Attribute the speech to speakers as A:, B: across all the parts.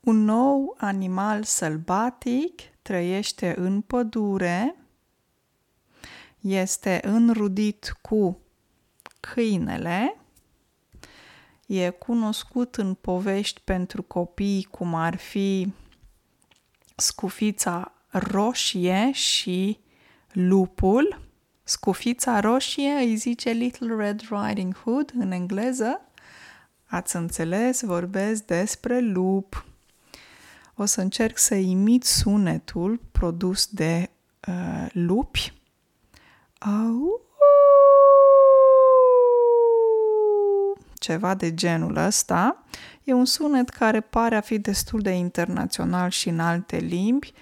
A: Un nou animal sălbatic trăiește în pădure, este înrudit cu câinele, e cunoscut în povești pentru copii cum ar fi scufița roșie și lupul. Scufița roșie îi zice Little Red Riding Hood în engleză. Ați înțeles, vorbesc despre lup. O să încerc să imit sunetul produs de uh, lupi. Au! Ceva de genul ăsta. E un sunet care pare a fi destul de internațional și în alte limbi.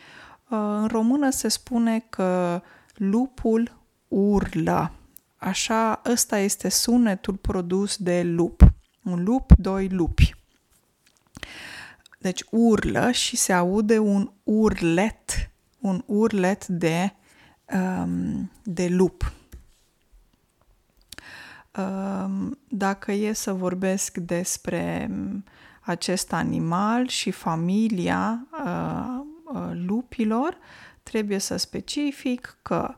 A: Uh, în română se spune că lupul urlă. Așa, ăsta este sunetul produs de lup. Un lup, doi lupi. Deci urlă și se aude un urlet, un urlet de, um, de lup. Um, dacă e să vorbesc despre acest animal și familia uh, uh, lupilor, trebuie să specific că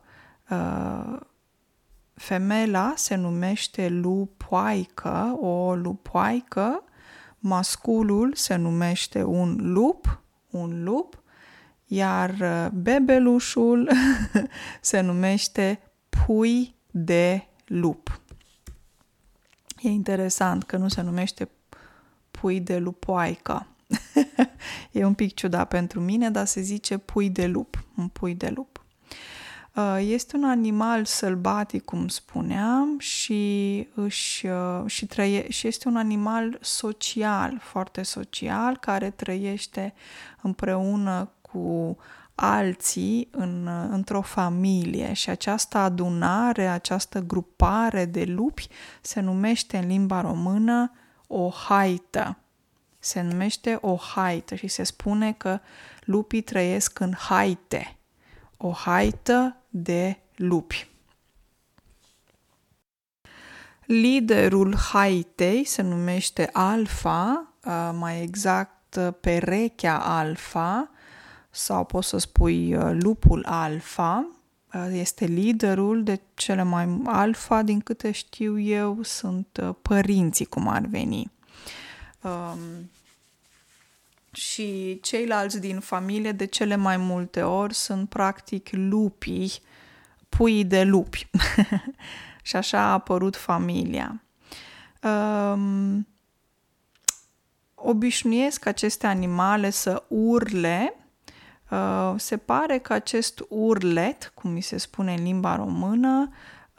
A: uh, femela se numește lupoaică, o lupoaică, masculul se numește un lup, un lup, iar uh, bebelușul se numește pui de lup. E interesant că nu se numește pui de lupoaică. e un pic ciudat pentru mine, dar se zice pui de lup, un pui de lup. Uh, este un animal sălbatic, cum spuneam, și, își, uh, și, trăie, și este un animal social, foarte social, care trăiește împreună cu alții în, într-o familie și această adunare, această grupare de lupi se numește în limba română o haită. Se numește o haită și se spune că lupii trăiesc în haite. O haită de lupi. Liderul haitei se numește alfa, mai exact perechea alfa, sau poți să spui lupul alfa, este liderul de cele mai alfa, din câte știu eu, sunt părinții, cum ar veni. Um, și ceilalți din familie de cele mai multe ori sunt practic lupii, puii de lupi. și așa a apărut familia. Um, obișnuiesc aceste animale să urle. Uh, se pare că acest urlet, cum mi se spune în limba română,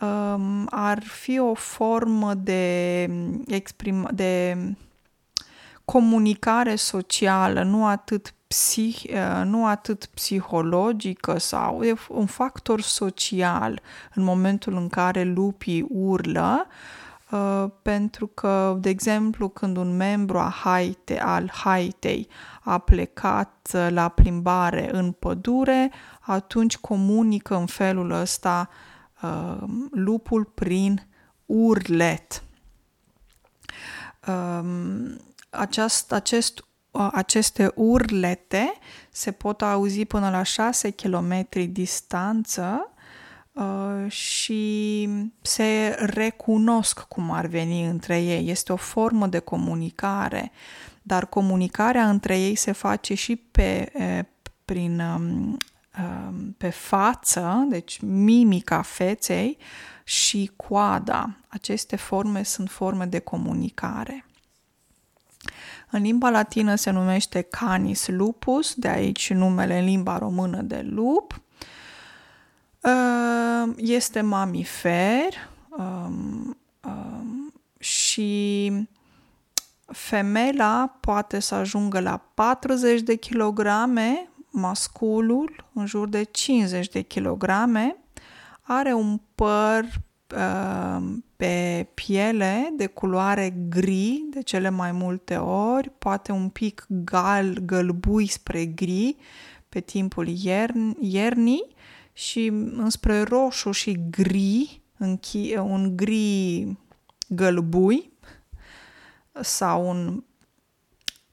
A: um, ar fi o formă de, exprim, de comunicare socială, nu atât, psih, uh, nu atât psihologică sau e un factor social în momentul în care lupii urlă, uh, pentru că, de exemplu, când un membru a haite, al haitei a plecat uh, la plimbare în pădure, atunci comunică în felul ăsta lupul prin urlet. Um, aceast, acest, aceste urlete se pot auzi până la 6 km distanță și se recunosc cum ar veni între ei. Este o formă de comunicare, dar comunicarea între ei se face și pe, prin, pe față, deci mimica feței și coada. Aceste forme sunt forme de comunicare. În limba latină se numește Canis lupus, de aici numele în limba română de lup. Uh, este mamifer um, um, și femela poate să ajungă la 40 de kilograme, masculul în jur de 50 de kilograme, are un păr uh, pe piele de culoare gri de cele mai multe ori, poate un pic gal, gălbui spre gri pe timpul iern, iernii și înspre roșu și gri, închi, un gri gălbui sau un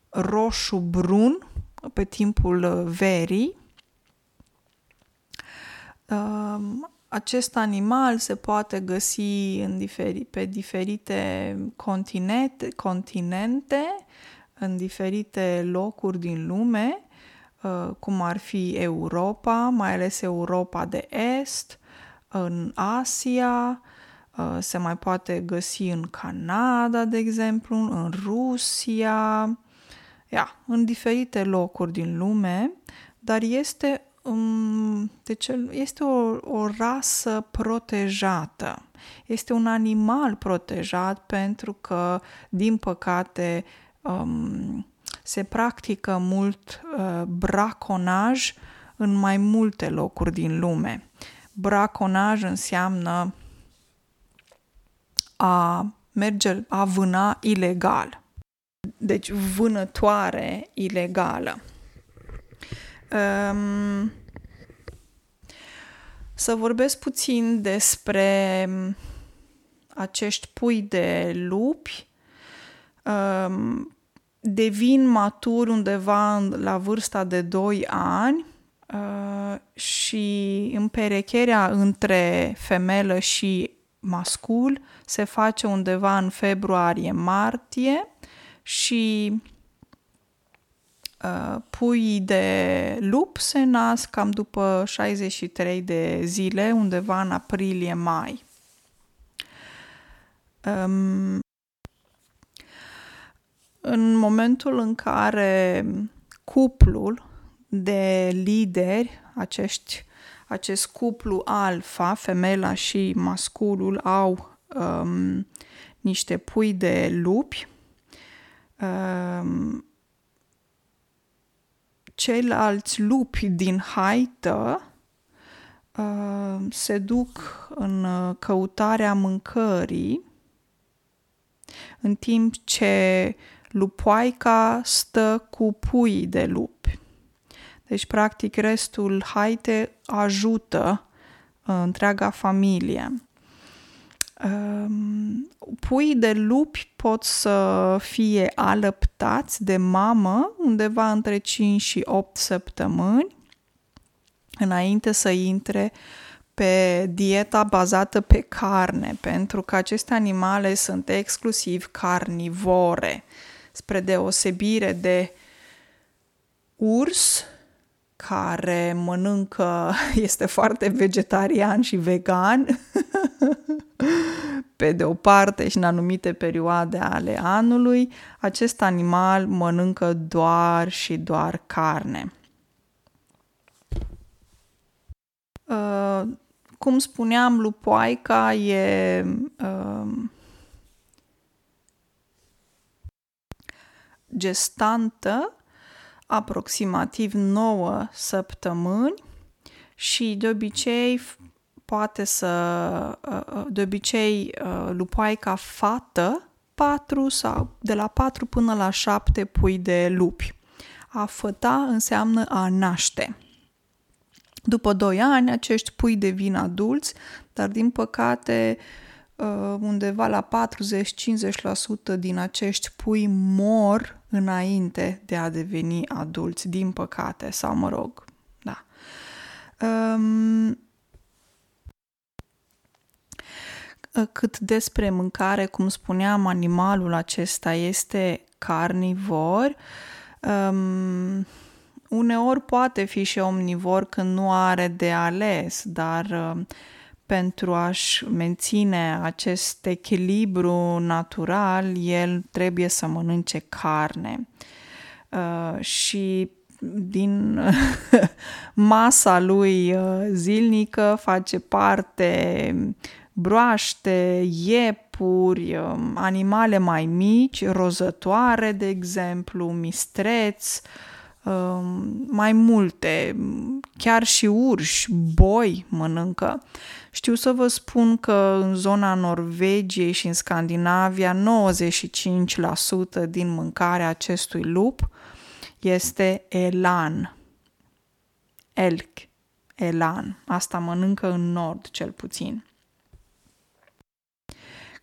A: roșu-brun pe timpul verii. Acest animal se poate găsi în diferi, pe diferite continente, continente, în diferite locuri din lume, cum ar fi Europa, mai ales Europa de Est, în Asia, se mai poate găsi în Canada, de exemplu, în Rusia, ia, în diferite locuri din lume, dar este, um, deci este o, o rasă protejată. Este un animal protejat pentru că, din păcate, um, se practică mult uh, braconaj în mai multe locuri din lume. Braconaj înseamnă a merge a vâna ilegal. Deci vânătoare ilegală. Um, să vorbesc puțin despre acești pui de lupi. Um, devin maturi undeva la vârsta de 2 ani uh, și împerecherea între femelă și mascul se face undeva în februarie-martie și uh, puii de lup se nasc cam după 63 de zile, undeva în aprilie-mai. Um, în momentul în care cuplul de lideri, acești, acest cuplu alfa, femela și masculul, au um, niște pui de lupi, um, ceilalți lupi din haită uh, se duc în căutarea mâncării, în timp ce lupoaica stă cu pui de lupi. Deci, practic, restul haite ajută uh, întreaga familie. Um, puii de lupi pot să fie alăptați de mamă undeva între 5 și 8 săptămâni înainte să intre pe dieta bazată pe carne, pentru că aceste animale sunt exclusiv carnivore, spre deosebire de urs, care mănâncă, este foarte vegetarian și vegan, pe de o parte și în anumite perioade ale anului, acest animal mănâncă doar și doar carne. Uh, cum spuneam, lupoaica e uh, gestantă aproximativ 9 săptămâni și de obicei poate să, uh, uh, de obicei uh, lupoaica fată 4 sau de la 4 până la 7 pui de lupi. A făta înseamnă a naște. După 2 ani, acești pui devin adulți, dar din păcate undeva la 40-50% din acești pui mor înainte de a deveni adulți, din păcate, sau mă rog, da. Um, cât despre mâncare, cum spuneam, animalul acesta este carnivor. Um, uneori poate fi și omnivor când nu are de ales, dar um, pentru a-și menține acest echilibru natural, el trebuie să mănânce carne. Uh, și din masa lui uh, zilnică face parte broaște, iepuri, um, animale mai mici, rozătoare, de exemplu, mistreți, um, mai multe, chiar și urși, boi mănâncă. Știu să vă spun că în zona Norvegiei și în Scandinavia 95% din mâncarea acestui lup este elan. Elk, elan. Asta mănâncă în nord cel puțin.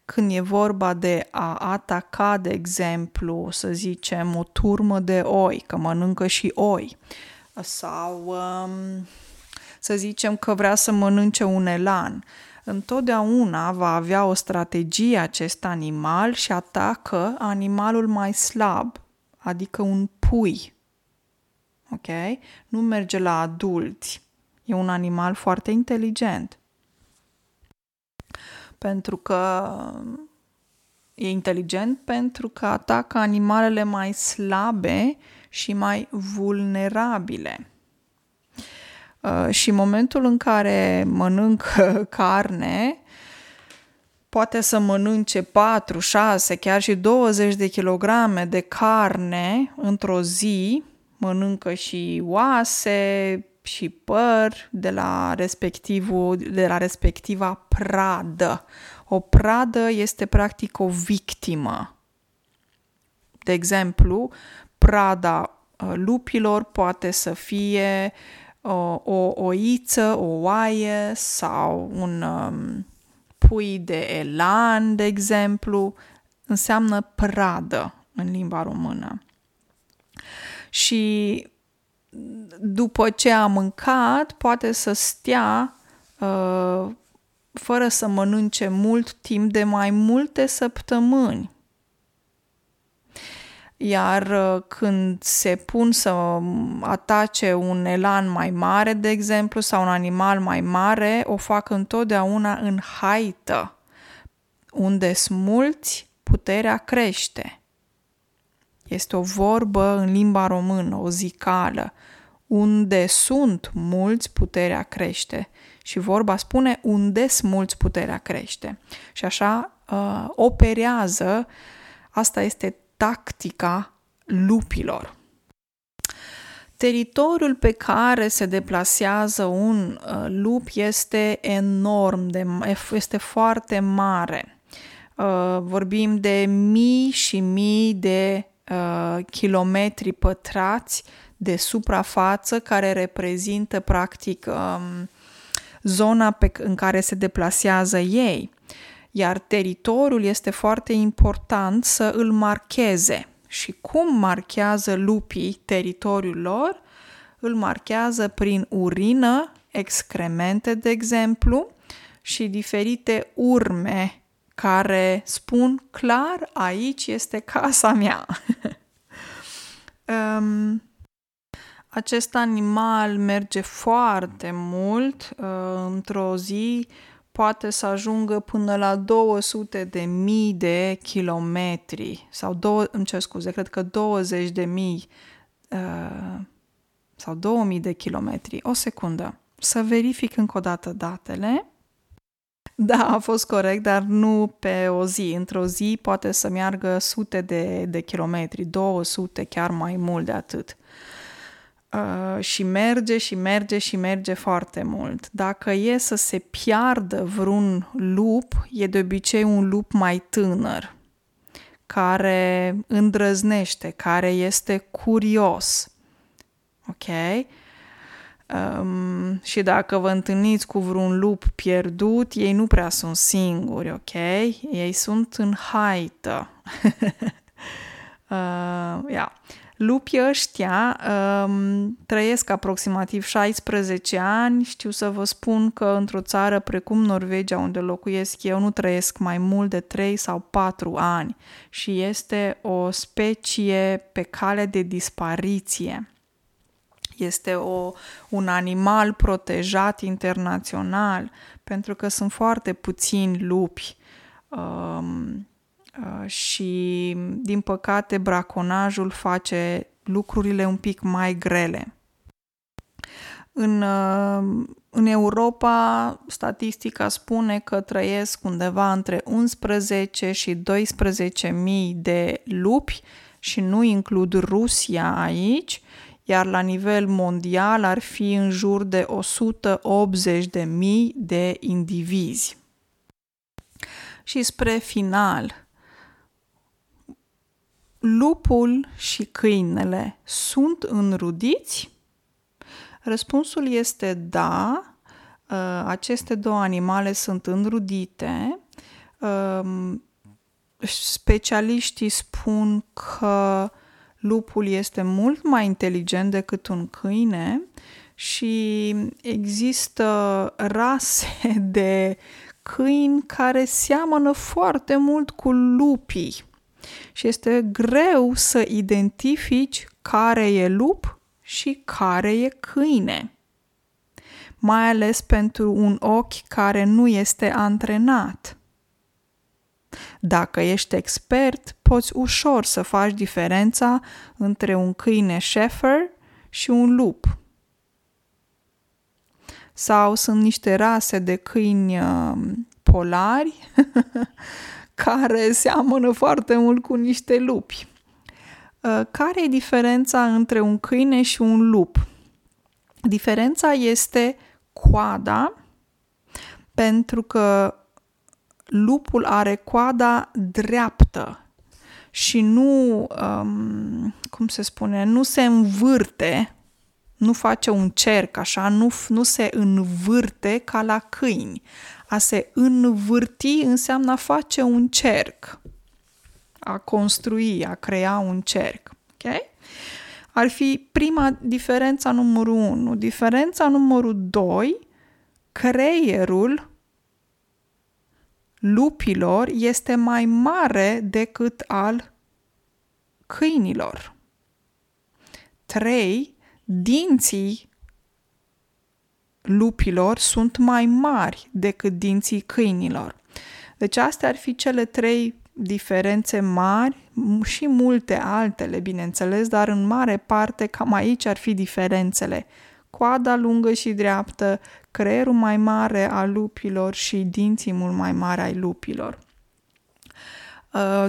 A: Când e vorba de a ataca, de exemplu, să zicem, o turmă de oi, că mănâncă și oi, sau um, să zicem că vrea să mănânce un elan, întotdeauna va avea o strategie acest animal și atacă animalul mai slab, adică un pui. Ok? Nu merge la adulți. E un animal foarte inteligent. Pentru că e inteligent pentru că atacă animalele mai slabe și mai vulnerabile. Uh, și în momentul în care mănâncă carne, poate să mănânce 4, 6, chiar și 20 de kilograme de carne într-o zi, mănâncă și oase și păr de la, respectivul, de la respectiva pradă. O pradă este practic o victimă. De exemplu, prada uh, lupilor poate să fie o, o oiță, o oaie sau un um, pui de elan, de exemplu, înseamnă pradă în limba română. Și după ce a mâncat, poate să stea uh, fără să mănânce mult timp de mai multe săptămâni. Iar uh, când se pun să atace un elan mai mare, de exemplu, sau un animal mai mare, o fac întotdeauna în haită. Unde sunt mulți, puterea crește. Este o vorbă în limba română, o zicală. Unde sunt mulți, puterea crește. Și vorba spune unde sunt mulți, puterea crește. Și așa uh, operează, asta este tactica lupilor. Teritoriul pe care se deplasează un uh, lup este enorm, de, este foarte mare. Uh, vorbim de mii și mii de uh, kilometri pătrați de suprafață care reprezintă practic um, zona pe, în care se deplasează ei iar teritoriul este foarte important să îl marcheze. Și cum marchează lupii teritoriul lor? Îl marchează prin urină, excremente, de exemplu, și diferite urme care spun clar aici este casa mea. um, acest animal merge foarte mult uh, într-o zi poate să ajungă până la 200 de mii de kilometri sau, două, îmi cer scuze, cred că 20 de mii uh, sau 2000 de kilometri. O secundă, să verific încă o dată datele. Da, a fost corect, dar nu pe o zi. Într-o zi poate să meargă sute de, de kilometri, 200, chiar mai mult de atât. Uh, și merge și merge și merge foarte mult. Dacă e să se piardă vreun lup, e de obicei un lup mai tânăr, care îndrăznește, care este curios. Ok? Um, și dacă vă întâlniți cu vreun lup pierdut, ei nu prea sunt singuri, ok? Ei sunt în haită. uh, yeah. Lupii ăștia um, trăiesc aproximativ 16 ani. Știu să vă spun că într-o țară precum Norvegia, unde locuiesc eu, nu trăiesc mai mult de 3 sau 4 ani și este o specie pe cale de dispariție. Este o, un animal protejat internațional pentru că sunt foarte puțini lupi. Um, Uh, și, din păcate, braconajul face lucrurile un pic mai grele. În, uh, în Europa, statistica spune că trăiesc undeva între 11 și 12 mii de lupi și nu includ Rusia aici, iar la nivel mondial ar fi în jur de 180 de mii de indivizi. Și spre final, lupul și câinele sunt înrudiți? Răspunsul este da. Uh, aceste două animale sunt înrudite. um, specialiștii spun că lupul este mult mai inteligent decât un câine și există rase de câini care seamănă foarte mult cu lupii și este greu să identifici care e lup și care e câine. Mai ales pentru un ochi care nu este antrenat. Dacă ești expert, poți ușor să faci diferența între un câine shepherd și un lup. Sau sunt niște rase de câini uh, polari care seamănă foarte mult cu niște lupi. Uh, care e diferența între un câine și un lup? Diferența este coada, pentru că lupul are coada dreaptă și nu, um, cum se spune, nu se învârte, nu face un cerc așa, nu, nu se învârte ca la câini. A se învârti înseamnă a face un cerc, a construi, a crea un cerc. Ok? Ar fi prima diferența numărul 1. Diferența numărul 2, creierul lupilor este mai mare decât al câinilor. 3. Dinții lupilor sunt mai mari decât dinții câinilor. Deci astea ar fi cele trei diferențe mari și multe altele, bineînțeles, dar în mare parte cam aici ar fi diferențele. Coada lungă și dreaptă, creierul mai mare al lupilor și dinții mult mai mari ai lupilor. Uh,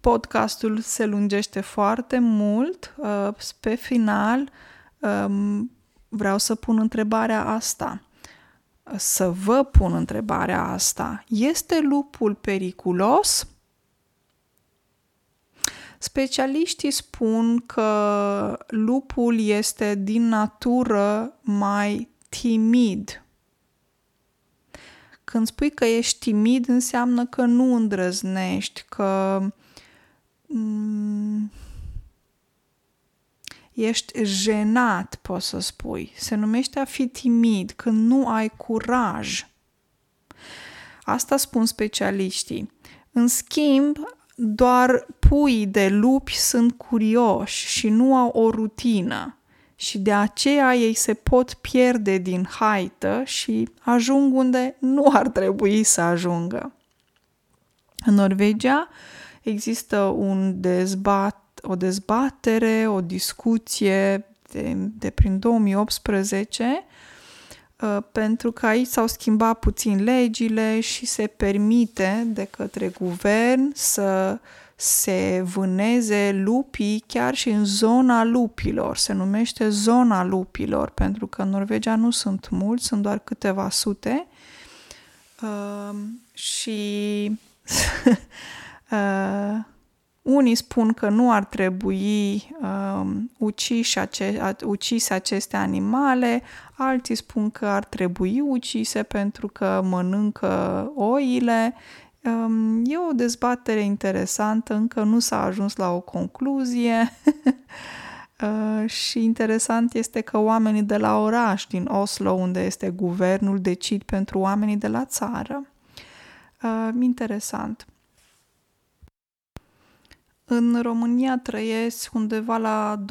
A: podcastul se lungește foarte mult. Uh, pe final, um, vreau să pun întrebarea asta. Să vă pun întrebarea asta. Este lupul periculos? Specialiștii spun că lupul este din natură mai timid. Când spui că ești timid, înseamnă că nu îndrăznești, că mm, ești jenat, poți să spui. Se numește a fi timid, când nu ai curaj. Asta spun specialiștii. În schimb, doar puii de lupi sunt curioși și nu au o rutină și de aceea ei se pot pierde din haită și ajung unde nu ar trebui să ajungă. În Norvegia există un dezbat, o dezbatere, o discuție de, de prin 2018 uh, pentru că aici s-au schimbat puțin legile și se permite de către guvern să uh, se vâneze lupii chiar și în zona lupilor. Se numește zona lupilor, pentru că în Norvegia nu sunt mulți, sunt doar câteva sute. Uh, și uh, unii spun că nu ar trebui uh, uciși ace- ucise aceste animale, alții spun că ar trebui ucise pentru că mănâncă oile E o dezbatere interesantă, încă nu s-a ajuns la o concluzie uh, și interesant este că oamenii de la oraș din Oslo, unde este guvernul, decid pentru oamenii de la țară. Uh, interesant. În România trăiesc undeva la 2500-3000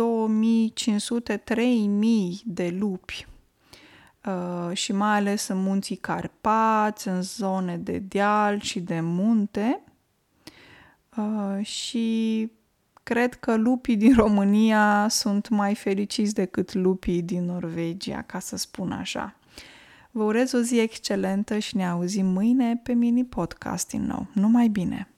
A: de lupi Uh, și mai ales în munții Carpați, în zone de deal și de munte. Uh, și cred că lupii din România sunt mai fericiți decât lupii din Norvegia, ca să spun așa. Vă urez o zi excelentă și ne auzim mâine pe mini podcast din nou. Numai bine!